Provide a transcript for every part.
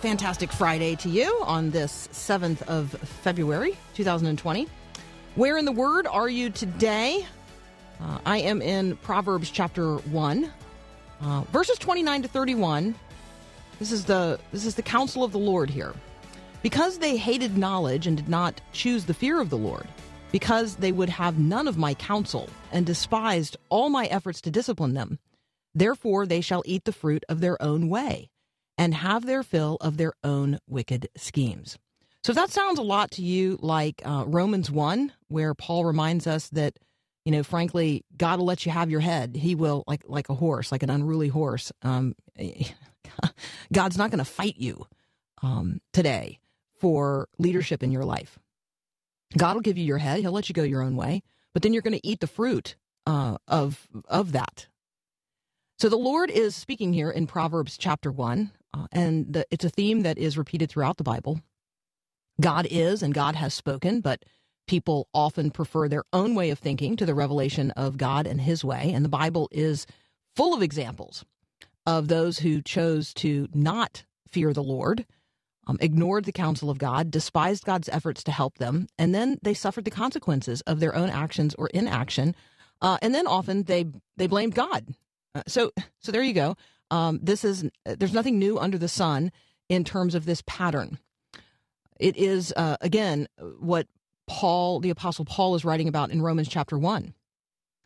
Fantastic Friday to you on this 7th of February, 2020. Where in the Word are you today? Uh, I am in Proverbs chapter 1, uh, verses 29 to 31. This is the this is the counsel of the Lord here. Because they hated knowledge and did not choose the fear of the Lord, because they would have none of my counsel and despised all my efforts to discipline them, therefore they shall eat the fruit of their own way and have their fill of their own wicked schemes. So if that sounds a lot to you like uh, Romans 1, where Paul reminds us that, you know, frankly, God will let you have your head. He will, like like a horse, like an unruly horse. Um, God's not going to fight you um, today for leadership in your life. God will give you your head. He'll let you go your own way, but then you're going to eat the fruit uh, of of that. So the Lord is speaking here in Proverbs chapter one, uh, and the, it's a theme that is repeated throughout the Bible. God is and God has spoken, but people often prefer their own way of thinking to the revelation of God and His way. And the Bible is full of examples of those who chose to not fear the Lord, um, ignored the counsel of God, despised God's efforts to help them, and then they suffered the consequences of their own actions or inaction. Uh, and then often they they blamed God. Uh, so so there you go. Um, this is there's nothing new under the sun in terms of this pattern. It is uh, again what Paul, the apostle Paul, is writing about in Romans chapter one.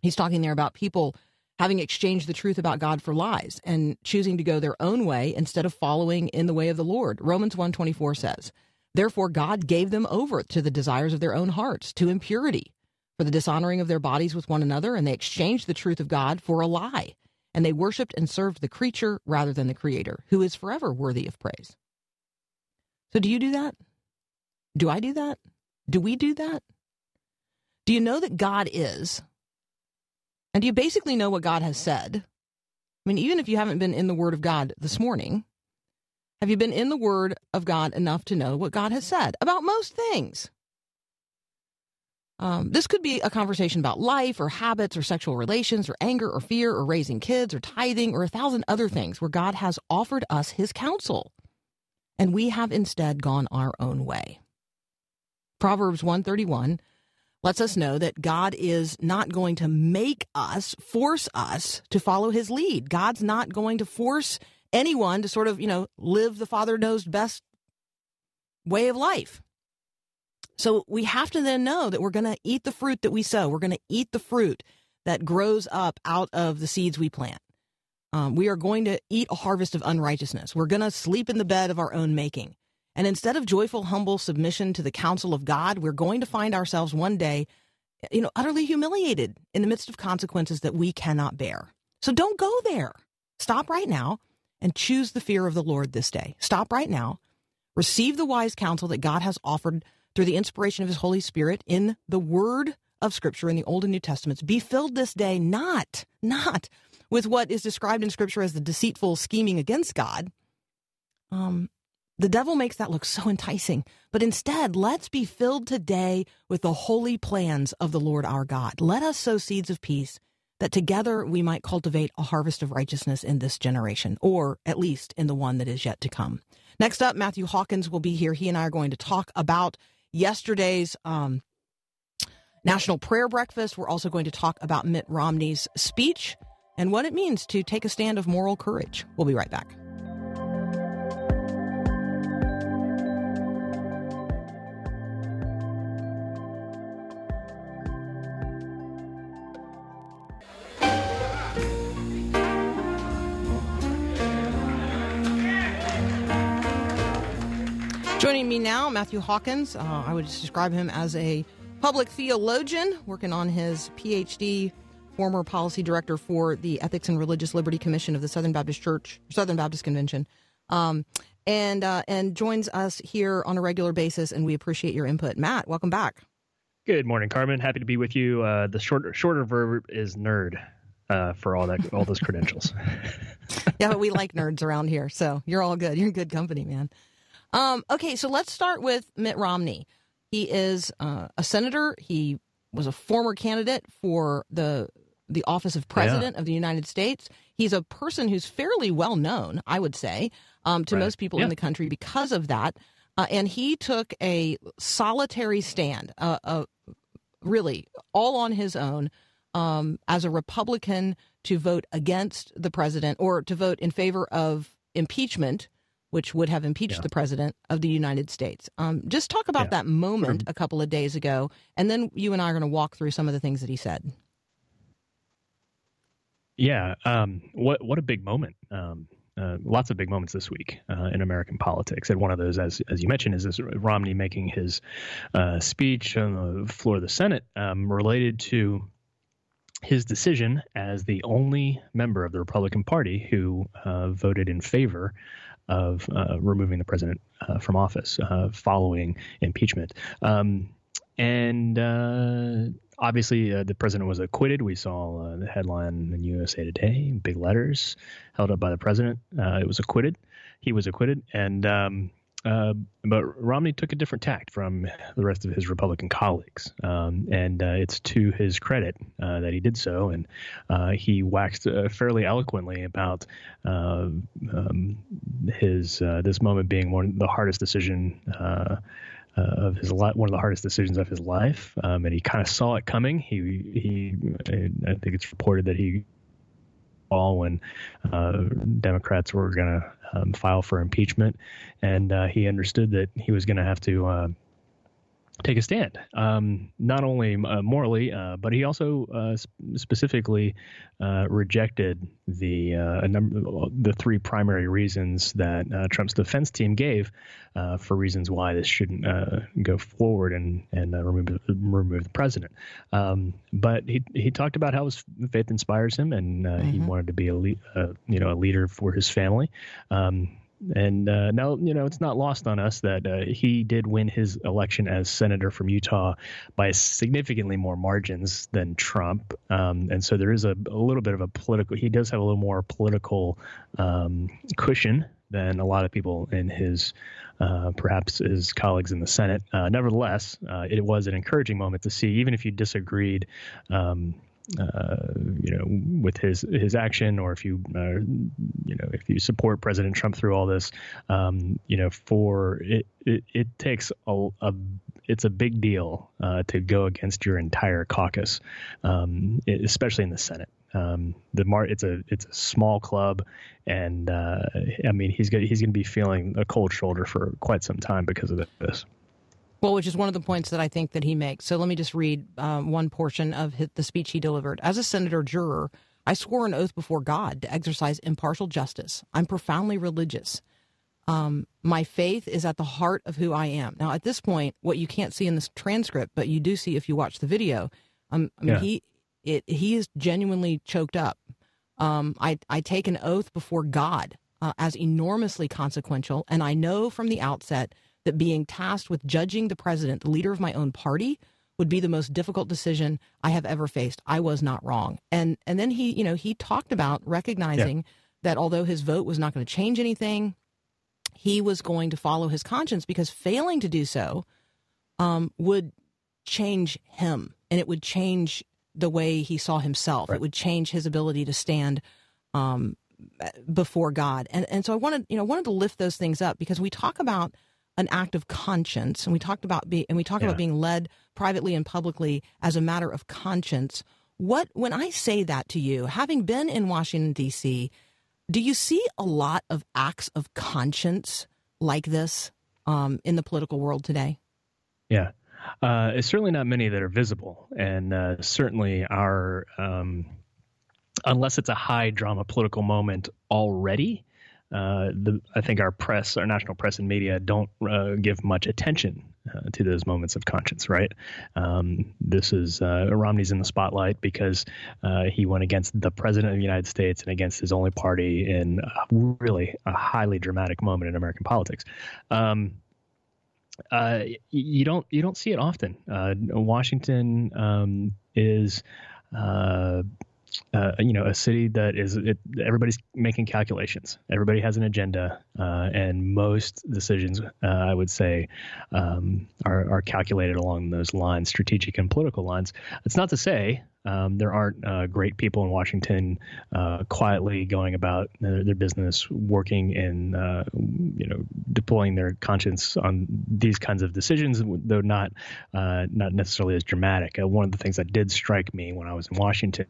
He's talking there about people having exchanged the truth about God for lies and choosing to go their own way instead of following in the way of the Lord. Romans 1:24 says, "Therefore God gave them over to the desires of their own hearts, to impurity, for the dishonoring of their bodies with one another, and they exchanged the truth of God for a lie, and they worshiped and served the creature rather than the creator, who is forever worthy of praise." So do you do that? Do I do that? Do we do that? Do you know that God is and do you basically know what God has said? I mean, even if you haven't been in the Word of God this morning, have you been in the Word of God enough to know what God has said about most things? Um, this could be a conversation about life or habits or sexual relations or anger or fear or raising kids or tithing or a thousand other things where God has offered us his counsel and we have instead gone our own way. Proverbs 131 lets us know that God is not going to make us, force us to follow his lead. God's not going to force anyone to sort of, you know, live the Father knows best way of life. So we have to then know that we're going to eat the fruit that we sow. We're going to eat the fruit that grows up out of the seeds we plant. Um, we are going to eat a harvest of unrighteousness. We're going to sleep in the bed of our own making. And instead of joyful, humble submission to the counsel of God, we're going to find ourselves one day, you know, utterly humiliated in the midst of consequences that we cannot bear. So don't go there. Stop right now and choose the fear of the Lord this day. Stop right now. Receive the wise counsel that God has offered through the inspiration of his Holy Spirit in the word of Scripture in the Old and New Testaments. Be filled this day not, not with what is described in Scripture as the deceitful scheming against God. Um, the devil makes that look so enticing. But instead, let's be filled today with the holy plans of the Lord our God. Let us sow seeds of peace that together we might cultivate a harvest of righteousness in this generation, or at least in the one that is yet to come. Next up, Matthew Hawkins will be here. He and I are going to talk about yesterday's um, National Prayer Breakfast. We're also going to talk about Mitt Romney's speech and what it means to take a stand of moral courage. We'll be right back. Joining me now, Matthew Hawkins. Uh, I would describe him as a public theologian working on his PhD, former policy director for the Ethics and Religious Liberty Commission of the Southern Baptist Church, Southern Baptist Convention, um, and uh, and joins us here on a regular basis. And we appreciate your input, Matt. Welcome back. Good morning, Carmen. Happy to be with you. Uh, the shorter shorter verb is nerd uh, for all that all those credentials. yeah, but we like nerds around here, so you're all good. You're in good company, man. Um, okay, so let's start with Mitt Romney. He is uh, a senator. He was a former candidate for the the office of president of the United States. He's a person who's fairly well known, I would say, um, to Right. most people Yeah. in the country because of that. Uh, and he took a solitary stand, uh, uh, really all on his own, um, as a Republican to vote against the president or to vote in favor of impeachment, which would have impeached Yeah. the president of the United States. Um, just talk about Yeah. that moment a couple of days ago, and then you and I are going to walk through some of the things that he said. yeah, um, what what a big moment. Um, uh, lots of big moments this week uh, in American politics, and one of those, as as you mentioned, is this Romney making his uh, speech on the floor of the Senate um, related to his decision as the only member of the Republican Party who uh, voted in favor of uh, removing the president uh, from office uh, following impeachment. Um, and obviously, the president was acquitted. We saw the headline in USA Today, big letters held up by the president. It was acquitted. He was acquitted, and um, uh, but Romney took a different tact from the rest of his Republican colleagues, um, and uh, it's to his credit uh, that he did so. And uh, he waxed uh, fairly eloquently about uh, um, his this moment being one of the hardest decision. Uh, of his li- one of the hardest decisions of his life, um, and he kind of saw it coming. He he, I think it's reported that he all when uh, Democrats were going to um, file for impeachment, and uh, he understood that he was going to have to uh, take a stand, um, not only uh, morally, uh, but he also uh, sp- specifically uh, rejected the uh, a number, the three primary reasons that uh, Trump's defense team gave uh, for reasons why this shouldn't uh, go forward and and uh, remove remove the president. Um, but he he talked about how his faith inspires him, and uh, he wanted to be a le- uh, you know a leader for his family. Um, and uh, now, you know, it's not lost on us that uh, he did win his election as senator from Utah by significantly more margins than Trump. Um, and so there is a, a little bit of a political, he does have a little more political um, cushion than a lot of people in his, uh, perhaps his colleagues in the Senate. Uh, nevertheless, uh, it was an encouraging moment to see, even if you disagreed. Um, uh, you know, with his his action, or if you uh, you know if you support President Trump through all this, um, you know, for it it, it takes a, a it's a big deal uh, to go against your entire caucus, um, especially in the Senate. Um, the mar- it's a it's a small club, and uh, I mean he's gonna, he's going to be feeling a cold shoulder for quite some time because of this. Well, which is one of the points that I think that he makes. So let me just read um, one portion of his, the speech he delivered. As a senator juror, I swore an oath before God to exercise impartial justice. I'm profoundly religious. Um, my faith is at the heart of who I am. Now, at this point, what you can't see in this transcript, but you do see if you watch the video, um, I mean, Yeah. he it, he is genuinely choked up. Um, I I take an oath before God uh, as enormously consequential, and I know from the outset that being tasked with judging the president, the leader of my own party, would be the most difficult decision I have ever faced. I was not wrong, and and then he you know he talked about recognizing that although his vote was not going to change anything, he was going to follow his conscience because failing to do so um, would change him and it would change the way he saw himself. It would change his ability to stand um, before God. And and so I wanted you know wanted to lift those things up because we talk about an act of conscience and we talked about be, and we talk Yeah. about being led privately and publicly as a matter of conscience. What when I say that to you, having been in Washington D.C., do you see a lot of acts of conscience like this um, in the political world today? Yeah. Uh, it's certainly not many that are visible, and uh, certainly our, um, unless it's a high drama political moment already, uh, the, I think our press, our national press and media, don't uh, give much attention uh, to those moments of conscience. Right? Um, this is uh, Romney's in the spotlight because uh, he went against the president of the United States and against his only party in a really a highly dramatic moment in American politics. Um, you don't you don't see it often. Washington um, is. Uh, uh, you know, a city that is it, everybody's making calculations. Everybody has an agenda, uh, and most decisions, uh, I would say, um, are, are calculated along those lines, strategic and political lines. It's not to say um, there aren't uh, great people in Washington uh, quietly going about their, their business, working and uh, you know deploying their conscience on these kinds of decisions, though not not necessarily as dramatic. one of the things that did strike me when I was in Washington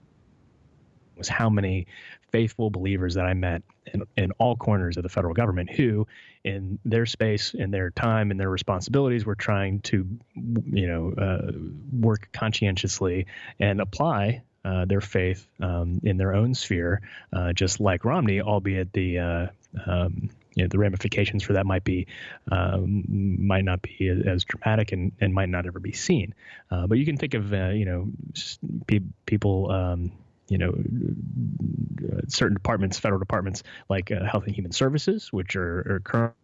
was how many faithful believers that I met in, in all corners of the federal government who, in their space, in their time, in their responsibilities, were trying to, you know, uh, work conscientiously and apply uh, their faith um, in their own sphere, uh, just like Romney, albeit the uh, um, you know the ramifications for that might be um, might not be as dramatic and, and might not ever be seen. Uh, but you can think of uh, you know pe- people um, you know, uh, certain departments, federal departments like uh, Health and Human Services, which are, are,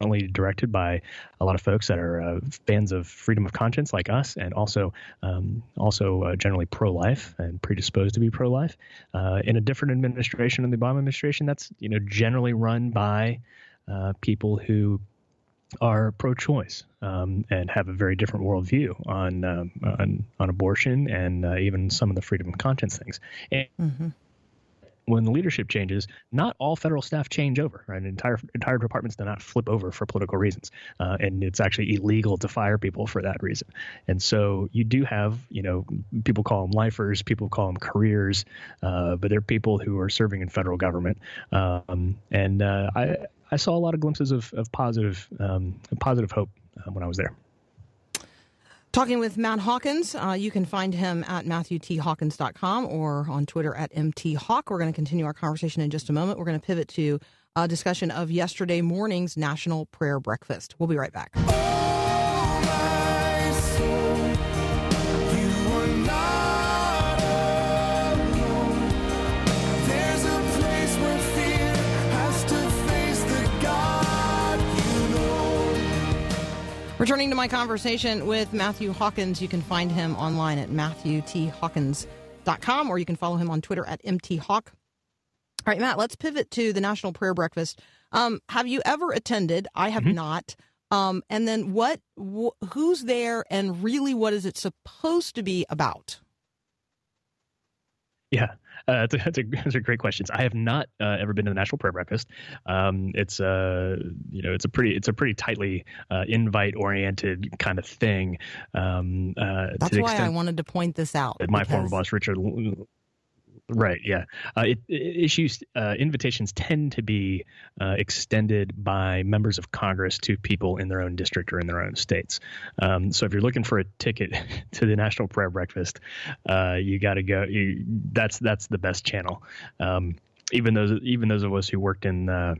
currently directed by a lot of folks that are uh, fans of freedom of conscience, like us, and also um, also uh, generally pro-life and predisposed to be pro-life. Uh, in a different administration, in the Obama administration, that's you know generally run by uh, people who are pro-choice um, and have a very different worldview on um, on, on abortion and uh, even some of the freedom of conscience things. And mm-hmm. when the leadership changes, not all federal staff change over. Right, entire entire departments do not flip over for political reasons, uh, and it's actually illegal to fire people for that reason. And so you do have, you know, people call them lifers, people call them careers, uh, but they're people who are serving in federal government. Um, and uh, I I saw a lot of glimpses of, of positive um, positive hope uh, when I was there. Talking with Matt Hawkins. Uh, you can find him at matthewthawkins.com or on Twitter at mthawk. We're going to continue our conversation in just a moment. We're going to pivot to a discussion of yesterday morning's National Prayer Breakfast. We'll be right back. Returning to my conversation with Matthew Hawkins, you can find him online at matthewthawkins.com or you can follow him on Twitter at mthawk. All right, Matt, let's pivot to the National Prayer Breakfast. Um, have you ever attended? I have mm-hmm. not. Um, and then what? Wh- who's there, and really, what is it supposed to be about? Yeah, uh, that's, a, a, are great questions. I have not uh, ever been to the National Prayer Breakfast. Um, it's a uh, you know it's a pretty it's a pretty tightly uh, invite oriented kind of thing. Um, uh, that's why I wanted to point this out. My former boss Richard Right. Yeah. Uh, it, it issues uh, invitations tend to be uh, extended by members of Congress to people in their own district or in their own states. Um, so if you're looking for a ticket to the National Prayer Breakfast, uh, you got to go. You, that's that's the best channel. Um, even those even those of us who worked in uh,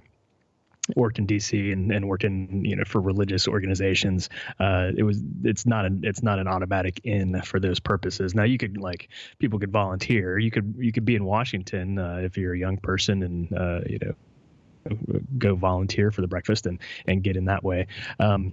worked in DC and, and worked in you know for religious organizations. Uh, it was it's not an it's not an automatic in for those purposes. Now you could like people could volunteer. You could you could be in Washington uh, if you're a young person and uh, you know go volunteer for the breakfast and and get in that way. Um,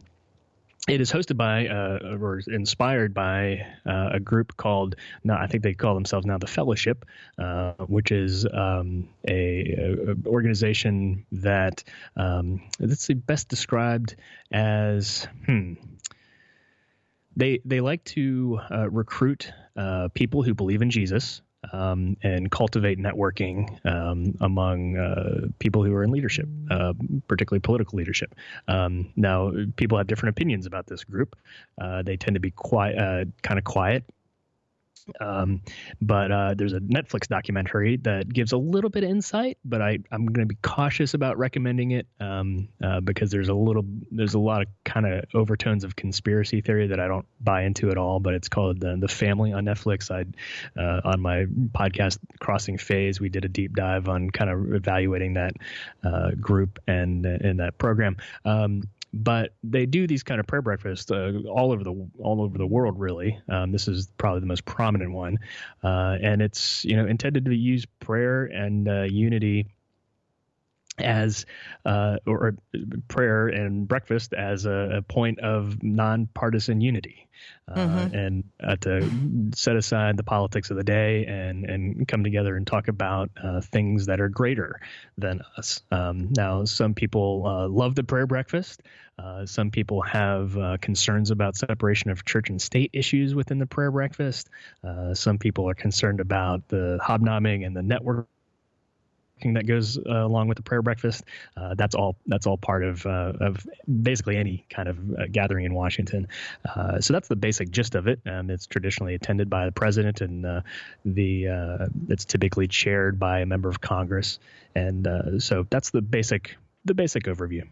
it is hosted by uh, or inspired by uh, a group called now I think they call themselves now the Fellowship, uh, which is um, a, a, organization that um, that's best described as hmm, they they like to uh, recruit uh, people who believe in Jesus um, and cultivate networking um, among uh, people who are in leadership, uh, particularly political leadership. Um, now, people have different opinions about this group. Uh, they tend to be quiet, uh, kind of quiet. Um, but uh, there's a Netflix documentary that gives a little bit of insight, but I, I'm going to be cautious about recommending it um, uh, because there's a little there's a lot of kind of overtones of conspiracy theory that I don't buy into at all. But it's called the, the Family on Netflix. I uh, on my podcast Crossing Faiths, we did a deep dive on kind of evaluating that uh, group and in that program. Um, but they do these kind of prayer breakfasts uh, all over the all over the world. Really, um, this is probably the most prominent one, uh, and it's you know intended to use prayer and uh, unity as uh, or, prayer and breakfast as a, a point of nonpartisan unity, uh, Mhm. and uh, to set aside the politics of the day and and come together and talk about uh, things that are greater than us. Um, now, some people uh, love the prayer breakfast. Uh, some people have uh, concerns about separation of church and state issues within the prayer breakfast. Uh, some people are concerned about the hobnobbing and the network that goes uh, along with the prayer breakfast. Uh, that's all. That's all part of uh, of basically any kind of uh, gathering in Washington. Uh, so that's the basic gist of it. Um, it's traditionally attended by the president, and the it's typically chaired by a member of Congress. And so that's the basic the basic overview.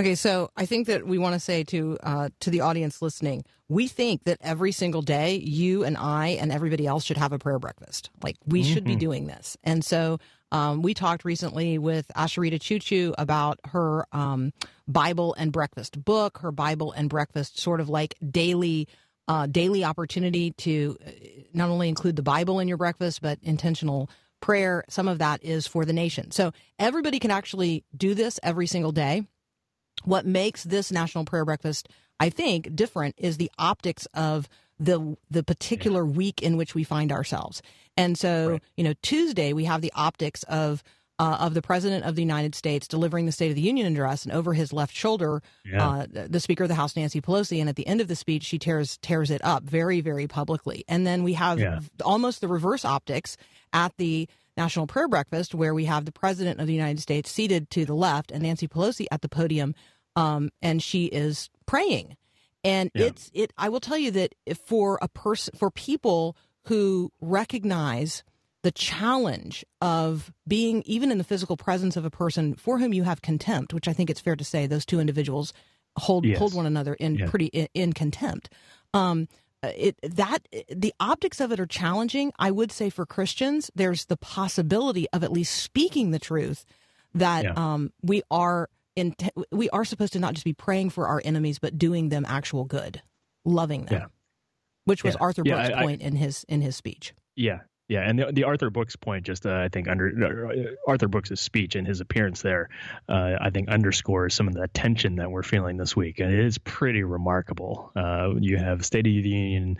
Okay, so I think that we want to say to uh, to the audience listening, we think that every single day, you and I and everybody else should have a prayer breakfast. Like we should be doing this. And so um, we talked recently with Asheritah Ciuciu about her um, Bible and breakfast book, her Bible and breakfast sort of like daily. Uh, daily opportunity to uh, not only include the Bible in your breakfast, but intentional prayer. Some of that is for the nation. So everybody can actually do this every single day what makes this national prayer breakfast i think different is the optics of the the particular week in which we find ourselves and so Right. you know tuesday we have the optics of uh, of the president of the united states delivering the state of the union address and over his left shoulder Yeah. uh, the speaker of the house nancy pelosi and at the end of the speech she tears tears it up very very publicly and then we have Yeah. almost the reverse optics at the National Prayer Breakfast, where we have the President of the United States seated to the left and Nancy Pelosi at the podium, um, and she is praying. And Yeah. it's it. I will tell you that for a person, for people who recognize the challenge of being even in the physical presence of a person for whom you have contempt, which I think it's fair to say those two individuals hold Yes. hold one another in pretty in, in contempt. Um, it that the optics of it are challenging. I would say for Christians, there's the possibility of at least speaking the truth that Yeah. um, we are in we are supposed to not just be praying for our enemies, but doing them actual good, loving them, Yeah. which was Yeah. Arthur Brooks' I- I- point in his in his speech. Yeah, yeah, and the, the Arthur Brooks point, just uh, I think under uh, Arthur Brooks' speech and his appearance there, uh, I think underscores some of the tension that we're feeling this week, and it is pretty remarkable. Uh, you have State of the Union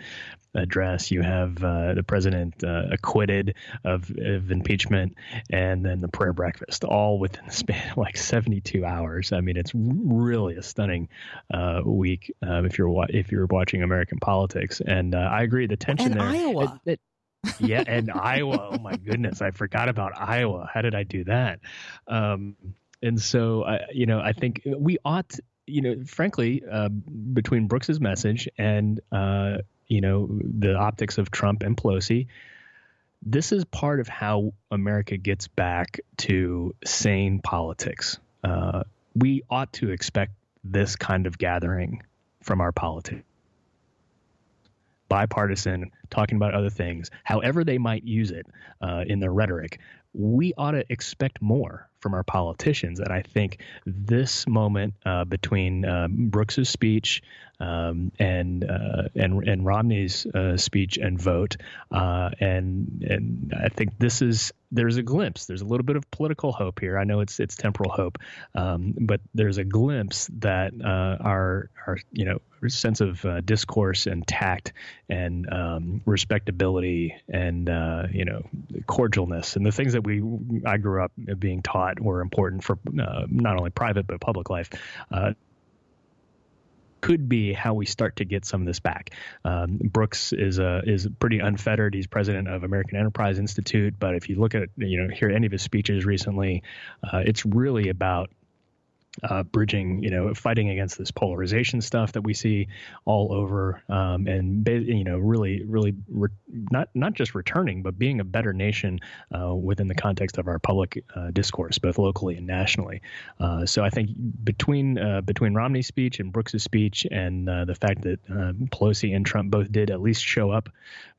address, you have uh, the president uh, acquitted of, of impeachment, and then the prayer breakfast, all within the span of like 72 hours. I mean, it's really a stunning uh, week uh, if you're wa- if you're watching American politics, and uh, I agree the tension And there. Iowa. it- it- yeah, and Iowa. Oh my goodness, I forgot about Iowa. How did I do that? Um, and so, I, you know, I think we ought, you know, frankly, uh, between Brooks's message and uh, you know the optics of Trump and Pelosi, this is part of how America gets back to sane politics. Uh, we ought to expect this kind of gathering from our politics bipartisan, talking about other things, however they might use it uh, in their rhetoric, we ought to expect more from our politicians. And I think this moment uh, between uh, Brooks's speech um, and uh, and and Romney's uh, speech and vote, uh, and and I think this is there's a glimpse. There's a little bit of political hope here. I know it's it's temporal hope, um, but there's a glimpse that uh, our our you know sense of uh, discourse and tact and um, respectability and uh, you know cordialness and the things that we I grew up being taught were important for not only private but public life. Could be how we start to get some of this back. Um, Brooks is a is pretty unfettered. He's president of American Enterprise Institute, but if you look at you know hear any of his speeches recently, uh, it's really about uh, bridging, you know, fighting against this polarization stuff that we see all over, um, and you know, really, really, re- not not just returning, but being a better nation uh, within the context of our public uh, discourse, both locally and nationally. Uh, so I think between uh, between Romney's speech and Brooks's speech, and uh, the fact that uh, Pelosi and Trump both did at least show up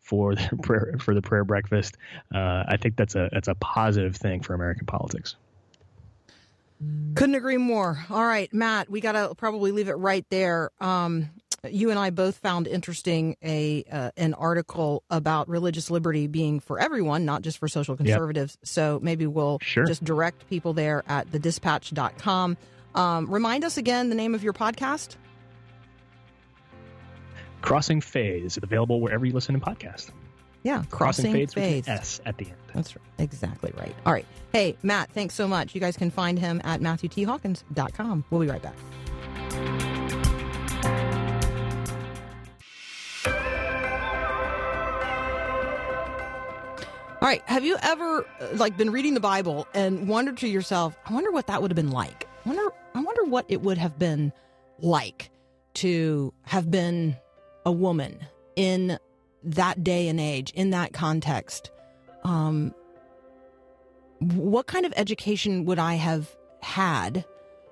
for the prayer for the prayer breakfast, I think that's a that's a positive thing for American politics. Couldn't agree more. All right, Matt, we got to probably leave it right there. Um, you and I both found interesting a uh, an article about religious liberty being for everyone, not just for social conservatives. So maybe we'll Sure. just direct people there at thedispatch.com. Um, remind us again the name of your podcast. Crossing Faiths available wherever you listen to podcasts. Yeah, Crossing, Faiths, with Faiths. an S at the end. That's right. exactly right. All right. Hey, Matt, thanks so much. You guys can find him at MatthewTHawkins.com. We'll be right back. All right. Have you ever uh, like been reading the Bible and wondered to yourself, I wonder what that would have been like? I wonder I wonder what it would have been like to have been a woman in that day and age, in that context. Um what kind of education would I have had?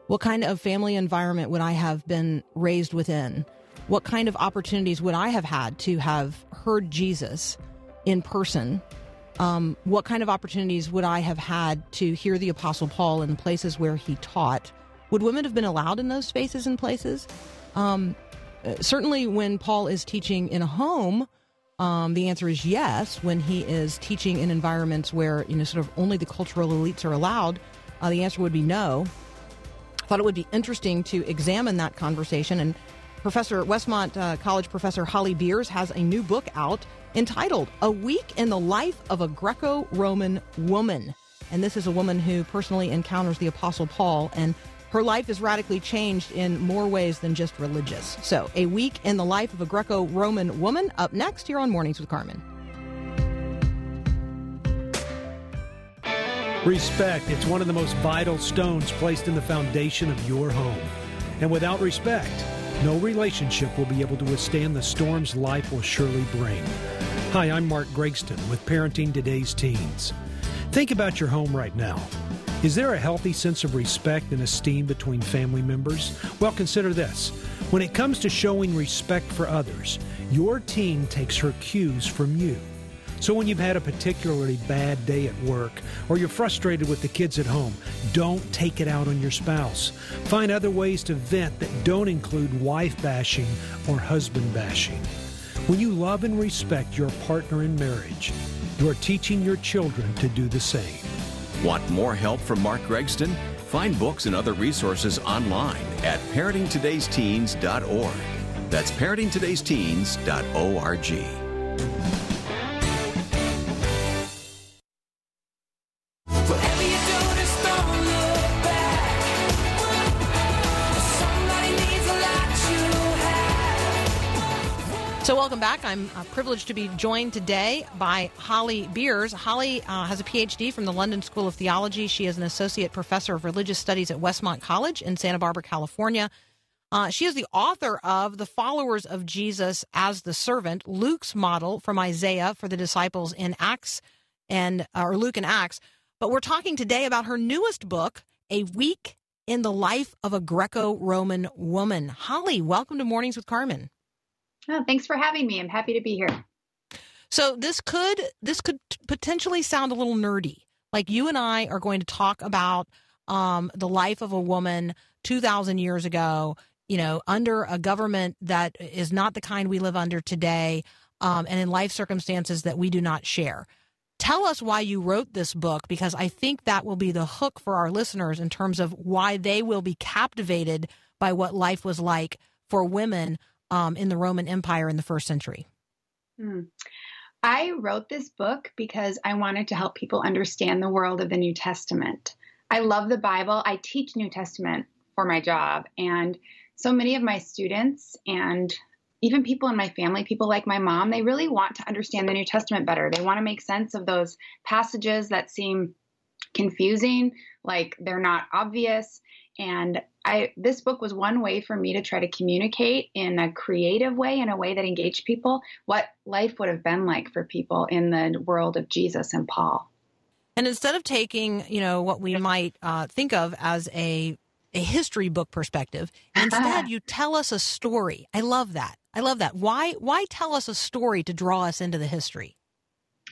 What kind of family environment would I have been raised within? What kind of opportunities would I have had to have heard Jesus in person? Um, what kind of opportunities would I have had to hear the Apostle Paul in places where he taught? Would women have been allowed in those spaces and places? Um, uh, certainly, when Paul is teaching in a home, um, the answer is yes. When he is teaching in environments where you know sort of only the cultural elites are allowed, uh, the answer would be no. I thought it would be interesting to examine that conversation. And Professor Westmont uh, College Professor Holly Beers has a new book out entitled "A Week in the Life of a Greco-Roman Woman." And this is a woman who personally encounters the Apostle Paul and her life is radically changed in more ways than just religious. So, a week in the life of a Greco Roman woman up next here on Mornings with Carmen. Respect. It's one of the most vital stones placed in the foundation of your home. And without respect, no relationship will be able to withstand the storms life will surely bring. Hi, I'm Mark Gregston with Parenting Today's Teens. Think about your home right now. Is there a healthy sense of respect and esteem between family members? Well, consider this. When it comes to showing respect for others, your teen takes her cues from you. So when you've had a particularly bad day at work or you're frustrated with the kids at home, don't take it out on your spouse. Find other ways to vent that don't include wife bashing or husband bashing. When you love and respect your partner in marriage, you're teaching your children to do the same. Want more help from Mark Gregston? Find books and other resources online at parentingtodaysteens.org. That's parentingtodaysteens.org. welcome back. I'm uh, privileged to be joined today by Holly Beers. Holly uh, has a PhD from the London School of Theology. She is an associate professor of religious studies at Westmont College in Santa Barbara, California. Uh, she is the author of The Followers of Jesus as the Servant, Luke's model from Isaiah for the disciples in Acts and uh, or Luke and Acts. But we're talking today about her newest book, A Week in the Life of a Greco-Roman Woman. Holly, welcome to Mornings with Carmen. Oh, thanks for having me. I'm happy to be here. So this could this could potentially sound a little nerdy. Like you and I are going to talk about um, the life of a woman two thousand years ago. You know, under a government that is not the kind we live under today, um, and in life circumstances that we do not share. Tell us why you wrote this book, because I think that will be the hook for our listeners in terms of why they will be captivated by what life was like for women um, in the Roman Empire in the first century. Hmm. I wrote this book because I wanted to help people understand the world of the New Testament. I love the Bible. I teach New Testament for my job. And so many of my students and even people in my family, people like my mom, they really want to understand the New Testament better. They want to make sense of those passages that seem confusing, like they're not obvious. And I this book was one way for me to try to communicate in a creative way, in a way that engaged people, what life would have been like for people in the world of Jesus and Paul. And instead of taking, you know, what we might uh, think of as a a history book perspective, instead you tell us a story. I love that. I love that. Why why tell us a story to draw us into the history?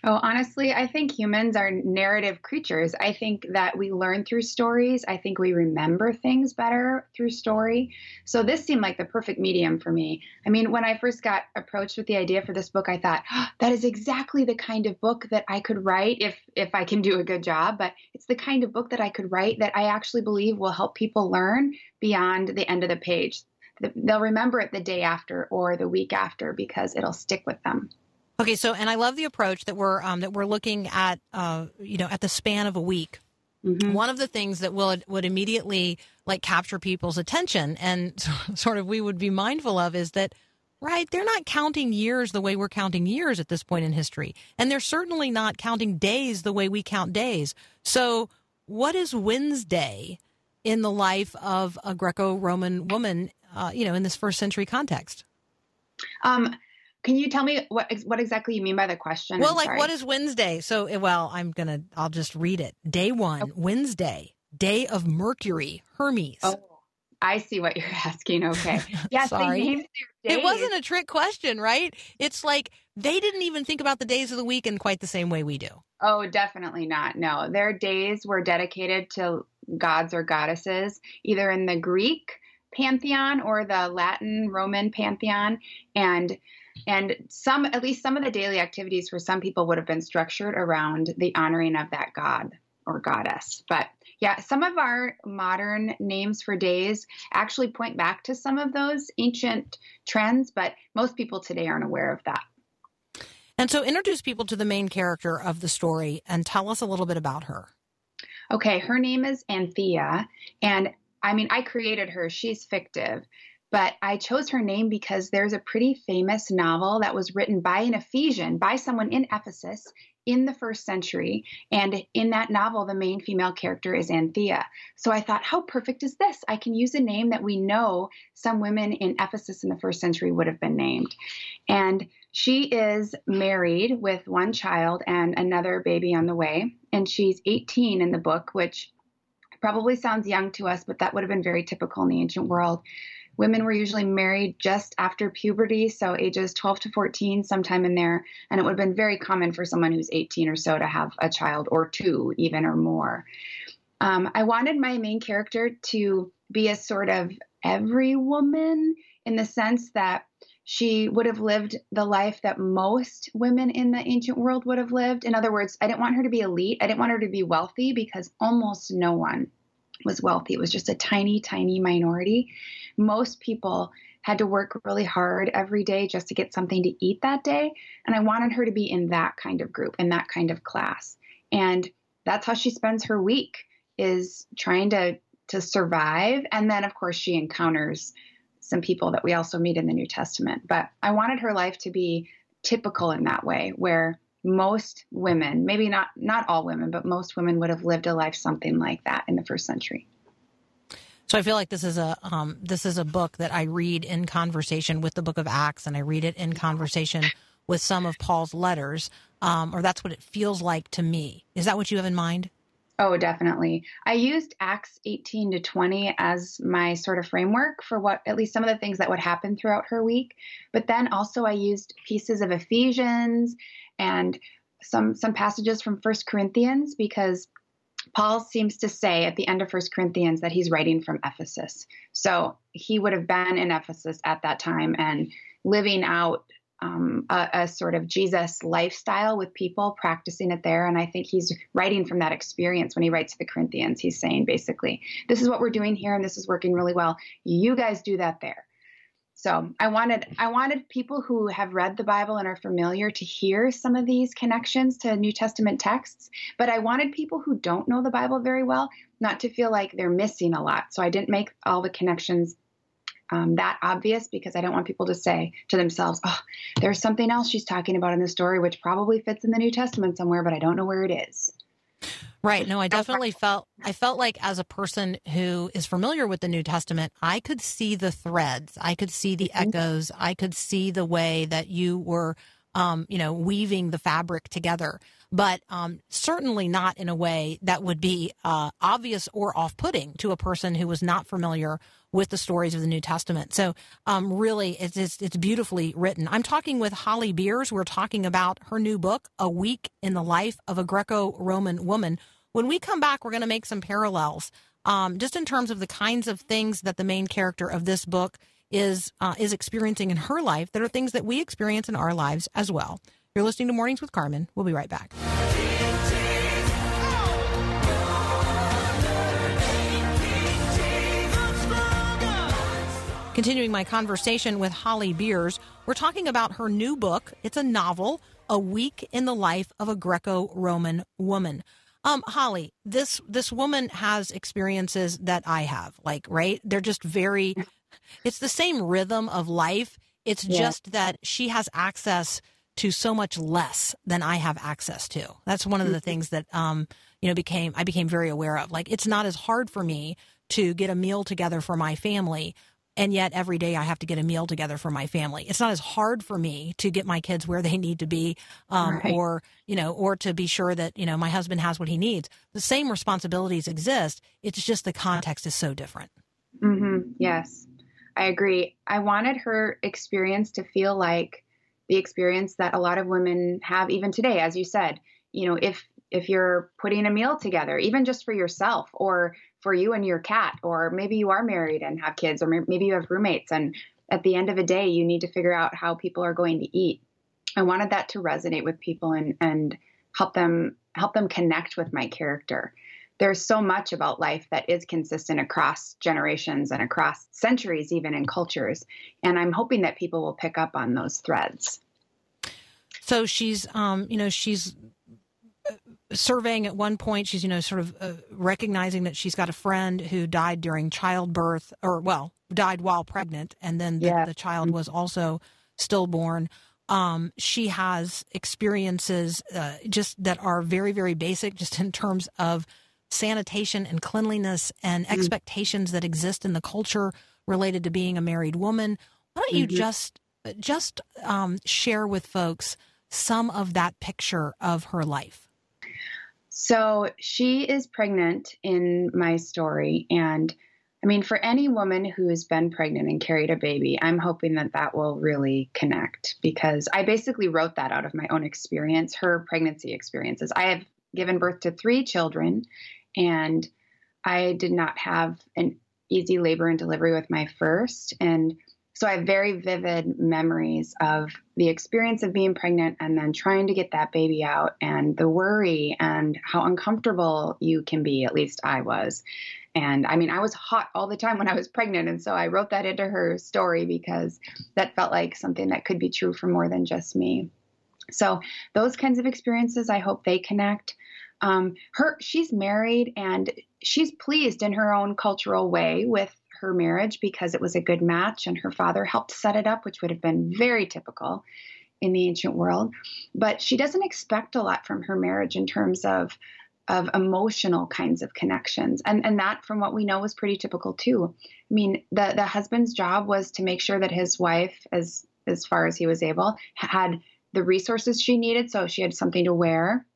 Oh, honestly, I think humans are narrative creatures. I think that we learn through stories. I think we remember things better through story. So this seemed like the perfect medium for me. I mean, when I first got approached with the idea for this book, I thought "Oh, that is exactly the kind of book that I could write if if I can do a good job. But it's the kind of book that I could write that I actually believe will help people learn beyond the end of the page. They'll remember it the day after or the week after because it'll stick with them. Okay, so and I love the approach that we're um, that we're looking at, uh, you know, at the span of a week. Mm-hmm. One of the things that will would immediately like capture people's attention and sort of we would be mindful of is that right they're not counting years the way we're counting years at this point in history and they're certainly not counting days the way we count days so what is wednesday in the life of a greco-roman woman uh, you know in this first century context Um, can you tell me what what exactly you mean by the question? well I'm like sorry. what is wednesday so eh, well i'm gonna i'll just read it day one wednesday day of mercury hermes Oh, I see what you're asking. Okay. Yes, Sorry. they named their days. It wasn't a trick question, right? It's like they didn't even think about the days of the week in quite the same way we do. Oh, definitely not. No, their days were dedicated to gods or goddesses, either in the Greek pantheon or the Latin Roman pantheon, and and some at least some of the daily activities for some people would have been structured around the honoring of that god or goddess. But yeah, some of our modern names for days actually point back to some of those ancient trends, but most people today aren't aware of that. And so introduce people to the main character of the story and tell us a little bit about her. Okay, her name is Anthea, and I mean, I created her. She's fictive, but I chose her name because there's a pretty famous novel that was written by an Ephesian, by someone in Ephesus in the first century. And in that novel, the main female character is Anthea. So I thought, how perfect is this? I can use a name that we know some women in Ephesus in the first century would have been named. And she is married with one child and another baby on the way. And she's 18 in the book, which probably sounds young to us, but that would have been very typical in the ancient world. Women were usually married just after puberty, so ages 12 to 14, sometime in there. And it would have been very common for someone who's 18 or so to have a child or two, even or more. Um, I wanted my main character to be a sort of every woman in the sense that she would have lived the life that most women in the ancient world would have lived. In other words, I didn't want her to be elite. I didn't want her to be wealthy because almost no one was wealthy. It was just a tiny, tiny minority. Most people had to work really hard every day just to get something to eat that day. And I wanted her to be in that kind of group, in that kind of class. And that's how she spends her week is trying to to survive. And then of course she encounters some people that we also meet in the New Testament. But I wanted her life to be typical in that way, where most women, maybe not not all women, but most women would have lived a life something like that in the first century. So I feel like this is a um, this is a book that I read in conversation with the Book of Acts, and I read it in conversation with some of Paul's letters, um, or that's what it feels like to me. Is that what you have in mind? Oh, definitely. I used Acts 18 to 20 as my sort of framework for what, at least some of the things that would happen throughout her week. But then also I used pieces of Ephesians and some some passages from First Corinthians because Paul seems to say at the end of First Corinthians that he's writing from Ephesus. So he would have been in Ephesus at that time and living out um, a, a sort of Jesus lifestyle with people, practicing it there. And I think he's writing from that experience when he writes to the Corinthians. He's saying basically, this is what we're doing here, and this is working really well. You guys do that there. So I wanted I wanted people who have read the Bible and are familiar to hear some of these connections to New Testament texts, but I wanted people who don't know the Bible very well not to feel like they're missing a lot. So I didn't make all the connections um, that obvious because I don't want people to say to themselves, "Oh, there's something else she's talking about in the story which probably fits in the New Testament somewhere, but I don't know where it is." Right. No, I definitely felt I felt like as a person who is familiar with the New Testament, I could see the threads. I could see the Mhm. echoes. I could see the way that you were um, you know, weaving the fabric together. But um, certainly not in a way that would be uh, obvious or off-putting to a person who was not familiar with the stories of the New Testament. So, um, really, it's, it's it's beautifully written. I'm talking with Holly Beers. We're talking about her new book, A Week in the Life of a Greco-Roman Woman. When we come back, we're going to make some parallels, um, just in terms of the kinds of things that the main character of this book is uh, is experiencing in her life that are things that we experience in our lives as well. You're listening to Mornings with Carmen. We'll be right back. Continuing my conversation with Holly Beers, we're talking about her new book. It's a novel, A Week in the Life of a Greco-Roman Woman. Um, Holly, this this woman has experiences that I have, like right? They're just very. It's the same rhythm of life. It's Yeah. just that she has access to so much less than I have access to. That's one of the things that um, you know became I became very aware of. Like it's not as hard for me to get a meal together for my family and yet every day I have to get a meal together for my family. It's not as hard for me to get my kids where they need to be, um, Right. or you know, or to be sure that you know my husband has what he needs. The same responsibilities exist. It's just the context is so different. hmm Yes, I agree. I wanted her experience to feel like the experience that a lot of women have even today, as you said. You know, if if you're putting a meal together, even just for yourself or for you and your cat, or maybe you are married and have kids, or maybe you have roommates, and at the end of a day, you need to figure out how people are going to eat. I wanted that to resonate with people and and help them help them connect with my character there's so much about life that is consistent across generations and across centuries, even in cultures. And I'm hoping that people will pick up on those threads. So she's, um, you know, she's uh, surveying at one point. She's, you know, sort of uh, recognizing that she's got a friend who died during childbirth, or well, died while pregnant, and then the, Yeah. the child was also stillborn. Um, she has experiences uh, just that are very, very basic, just in terms of sanitation and cleanliness and expectations that exist in the culture related to being a married woman. Why don't you Mhm. just just um, share with folks some of that picture of her life? So she is pregnant in my story. And I mean, for any woman who has been pregnant and carried a baby, I'm hoping that that will really connect because I basically wrote that out of my own experience, her pregnancy experiences. I have given birth to three children, and I did not have an easy labor and delivery with my first. And so I have very vivid memories of the experience of being pregnant and then trying to get that baby out and the worry and how uncomfortable you can be. At least I was. And I mean, I was hot all the time when I was pregnant. And so I wrote that into her story because that felt like something that could be true for more than just me. So those kinds of experiences, I hope they connect. Um, her, she's married and she's pleased in her own cultural way with her marriage because it was a good match and her father helped set it up, which would have been very typical in the ancient world. But she doesn't expect a lot from her marriage in terms of of emotional kinds of connections. And and that from what we know was pretty typical too. I mean, the the husband's job was to make sure that his wife as as far as he was able had the resources she needed so she had something to wear.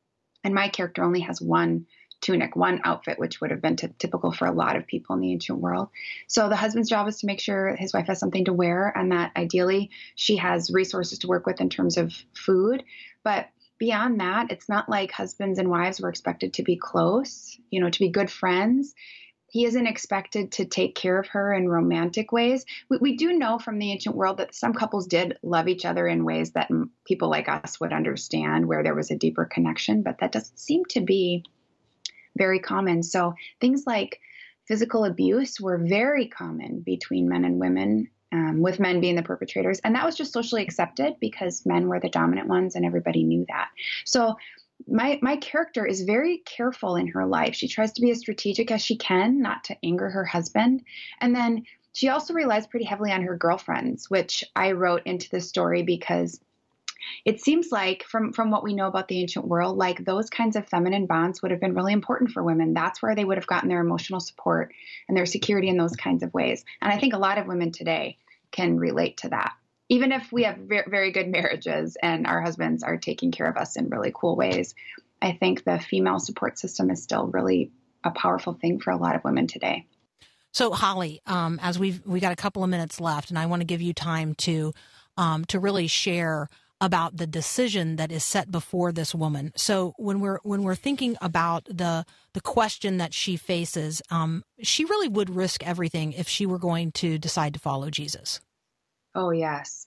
And my character only has one tunic, one outfit, which would have been t- typical for a lot of people in the ancient world. So the husband's job is to make sure his wife has something to wear and that ideally she has resources to work with in terms of food. But beyond that, it's not like husbands and wives were expected to be close, you know, to be good friends. He isn't expected to take care of her in romantic ways. We, we do know from the ancient world that some couples did love each other in ways that people like us would understand, where there was a deeper connection, but that doesn't seem to be very common. So things like physical abuse were very common between men and women, um, with men being the perpetrators. And that was just socially accepted because men were the dominant ones and everybody knew that. So my my character is very careful in her life. She tries to be as strategic as she can, not to anger her husband. And then she also relies pretty heavily on her girlfriends, which I wrote into the story because it seems like from from what we know about the ancient world like those kinds of feminine bonds would have been really important for women that's where they would have gotten their emotional support and their security in those kinds of ways and i think a lot of women today can relate to that even if we have very, very good marriages and our husbands are taking care of us in really cool ways i think the female support system is still really a powerful thing for a lot of women today So, Holly, um, as we've we got a couple of minutes left, and I want to give you time to um, to really share about the decision that is set before this woman. So, when we're when we're thinking about the the question that she faces, um, she really would risk everything if she were going to decide to follow Jesus. Oh, yes.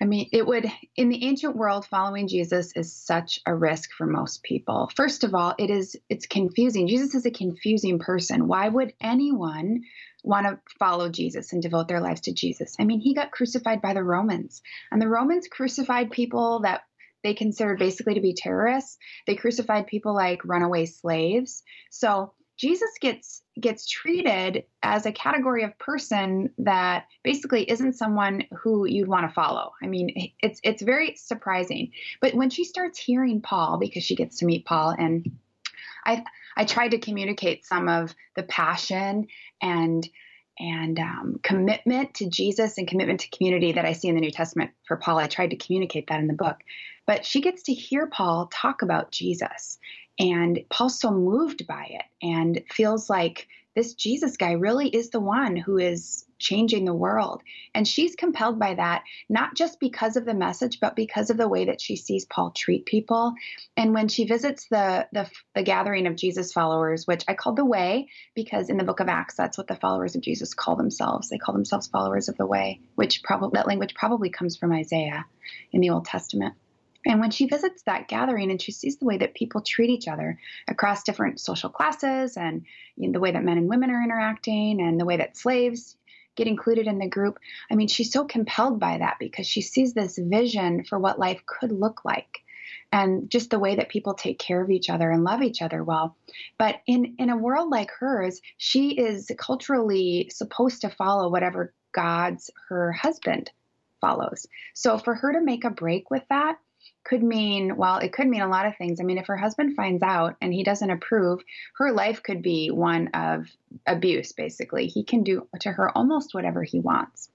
I mean, it would, in the ancient world, following Jesus is such a risk for most people. First of all, it is, it's confusing. Jesus is a confusing person. Why would anyone want to follow Jesus and devote their lives to Jesus? I mean, he got crucified by the Romans, and the Romans crucified people that they considered basically to be terrorists. They crucified people like runaway slaves. So, Jesus gets gets treated as a category of person that basically isn't someone who you'd want to follow. I mean, it's it's very surprising. But when she starts hearing Paul because she gets to meet Paul and I I tried to communicate some of the passion and and um, commitment to Jesus and commitment to community that I see in the New Testament for Paul. I tried to communicate that in the book. But she gets to hear Paul talk about Jesus and Paul's so moved by it and feels like this Jesus guy really is the one who is changing the world. And she's compelled by that, not just because of the message, but because of the way that she sees Paul treat people. And when she visits the, the, the gathering of Jesus followers, which I called the Way, because in the book of Acts, that's what the followers of Jesus call themselves. They call themselves followers of the Way, which probably that language probably comes from Isaiah in the Old Testament. And when she visits that gathering and she sees the way that people treat each other across different social classes and you know, the way that men and women are interacting and the way that slaves get included in the group, I mean, she's so compelled by that because she sees this vision for what life could look like and just the way that people take care of each other and love each other well. But in, in a world like hers, she is culturally supposed to follow whatever God's her husband follows. So for her to make a break with that, could mean, well, it could mean a lot of things. I mean, if her husband finds out and he doesn't approve, her life could be one of abuse, basically. He can do to her almost whatever he wants.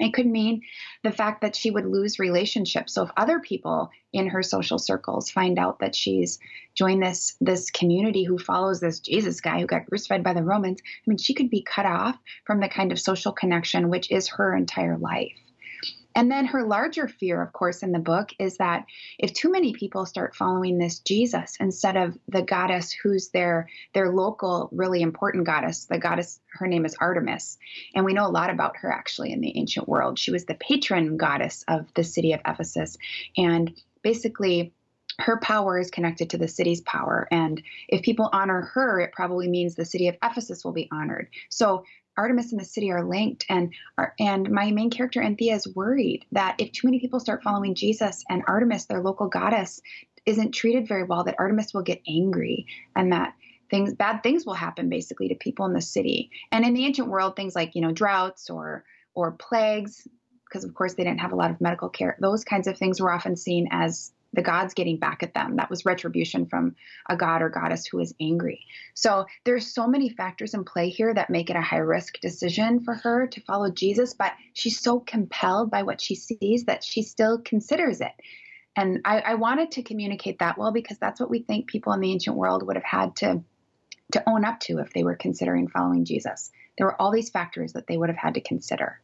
It could mean the fact that she would lose relationships. So if other people in her social circles find out that she's joined this this community who follows this Jesus guy who got crucified by the Romans, I mean, she could be cut off from the kind of social connection which is her entire life. And then her larger fear, of course, in the book is that if too many people start following this Jesus instead of the goddess who's their their local, really important goddess, the goddess, her name is Artemis, and we know a lot about her actually in the ancient world. She was the patron goddess of the city of Ephesus, and basically her power is connected to the city's power. And if people honor her, it probably means the city of Ephesus will be honored. So Artemis and the city are linked, and and my main character Anthea is worried that if too many people start following Jesus and Artemis, their local goddess, isn't treated very well, that Artemis will get angry and that things bad things will happen basically to people in the city. And in the ancient world, things like you know droughts or or plagues, because of course they didn't have a lot of medical care. Those kinds of things were often seen as the gods getting back at them. That was retribution from a god or goddess who is angry. So there's so many factors in play here that make it a high risk decision for her to follow Jesus, but she's so compelled by what she sees that she still considers it. And I, I wanted to communicate that well because that's what we think people in the ancient world would have had to to own up to if they were considering following Jesus. There were all these factors that they would have had to consider.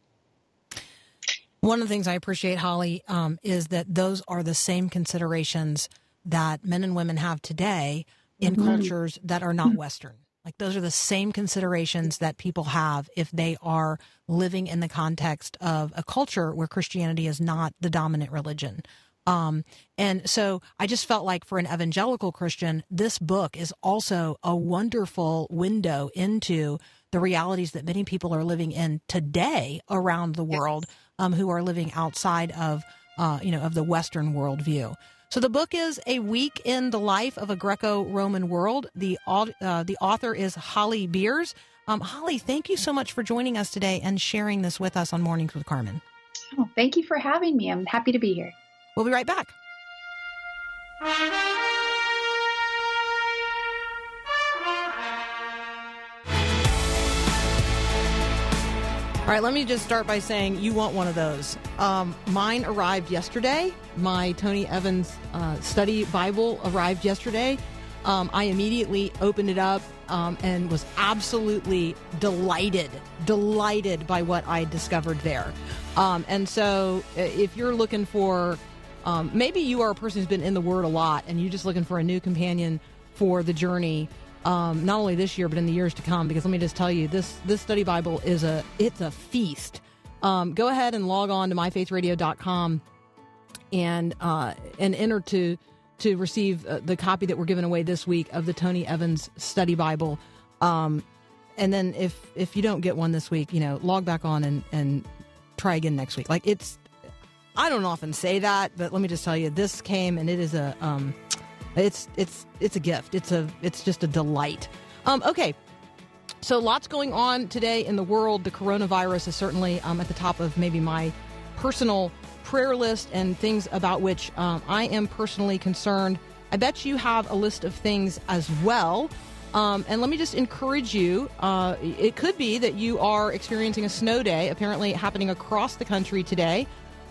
One of the things I appreciate, Holly, um, is that those are the same considerations that men and women have today in Mm-hmm. cultures that are not Western. Like those are the same considerations that people have if they are living in the context of a culture where Christianity is not the dominant religion. Um, and so I just felt like for an evangelical Christian, this book is also a wonderful window into the realities that many people are living in today around the world um, who are living outside of, uh, you know, of the Western worldview. So the book is a week in the life of a Greco-Roman world. The uh, the author is Holly Beers. Um, Holly, thank you so much for joining us today and sharing this with us on Mornings with Carmen. Oh, thank you for having me. I'm happy to be here. We'll be right back. Right, let me just start by saying you want one of those. Um, mine arrived yesterday. My Tony Evans uh, study Bible arrived yesterday. Um, I immediately opened it up um, and was absolutely delighted, delighted by what I discovered there. Um, and so, uh, if you're looking for, um, maybe you are a person who's been in the Word a lot and you're just looking for a new companion for the journey um, not only this year but in the years to come. Because let me just tell you, this this study Bible is a it's a feast. Um, go ahead and log on to myfaithradio.com and uh, and enter to to receive uh, the copy that we're giving away this week of the Tony Evans Study Bible. Um, and then if if you don't get one this week, you know, log back on and and try again next week. Like it's I don't often say that, but let me just tell you, this came and it is a um, it's it's it's a gift. It's a it's just a delight. Um, okay, so lots going on today in the world. The coronavirus is certainly um, at the top of maybe my personal prayer list and things about which um, I am personally concerned. I bet you have a list of things as well. Um, and let me just encourage you. Uh, it could be that you are experiencing a snow day, apparently happening across the country today.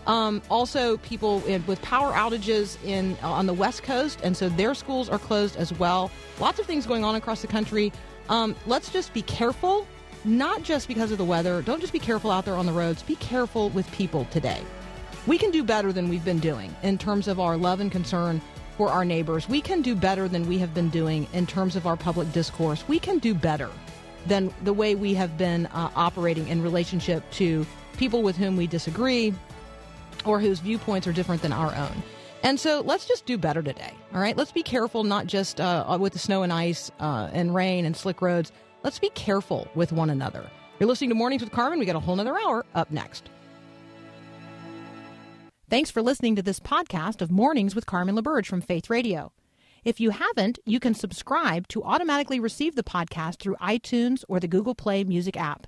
Um, also, people in, with power outages in uh, on the West Coast, and so their schools are closed as well. Lots of things going on across the country. Um, let's just be careful, not just because of the weather. Don't just be careful out there on the roads. Be careful with people today. We can do better than we've been doing in terms of our love and concern for our neighbors. We can do better than we have been doing in terms of our public discourse. We can do better than the way we have been uh, operating in relationship to people with whom we disagree or whose viewpoints are different than our own. And so let's just do better today. All right. Let's be careful, not just uh, with the snow and ice uh, and rain and slick roads. Let's be careful with one another. You're listening to Mornings with Carmen. We got a whole nother hour up next. Thanks for listening to this podcast of Mornings with Carmen LaBerge from Faith Radio. If you haven't, you can subscribe to automatically receive the podcast through iTunes or the Google Play Music app.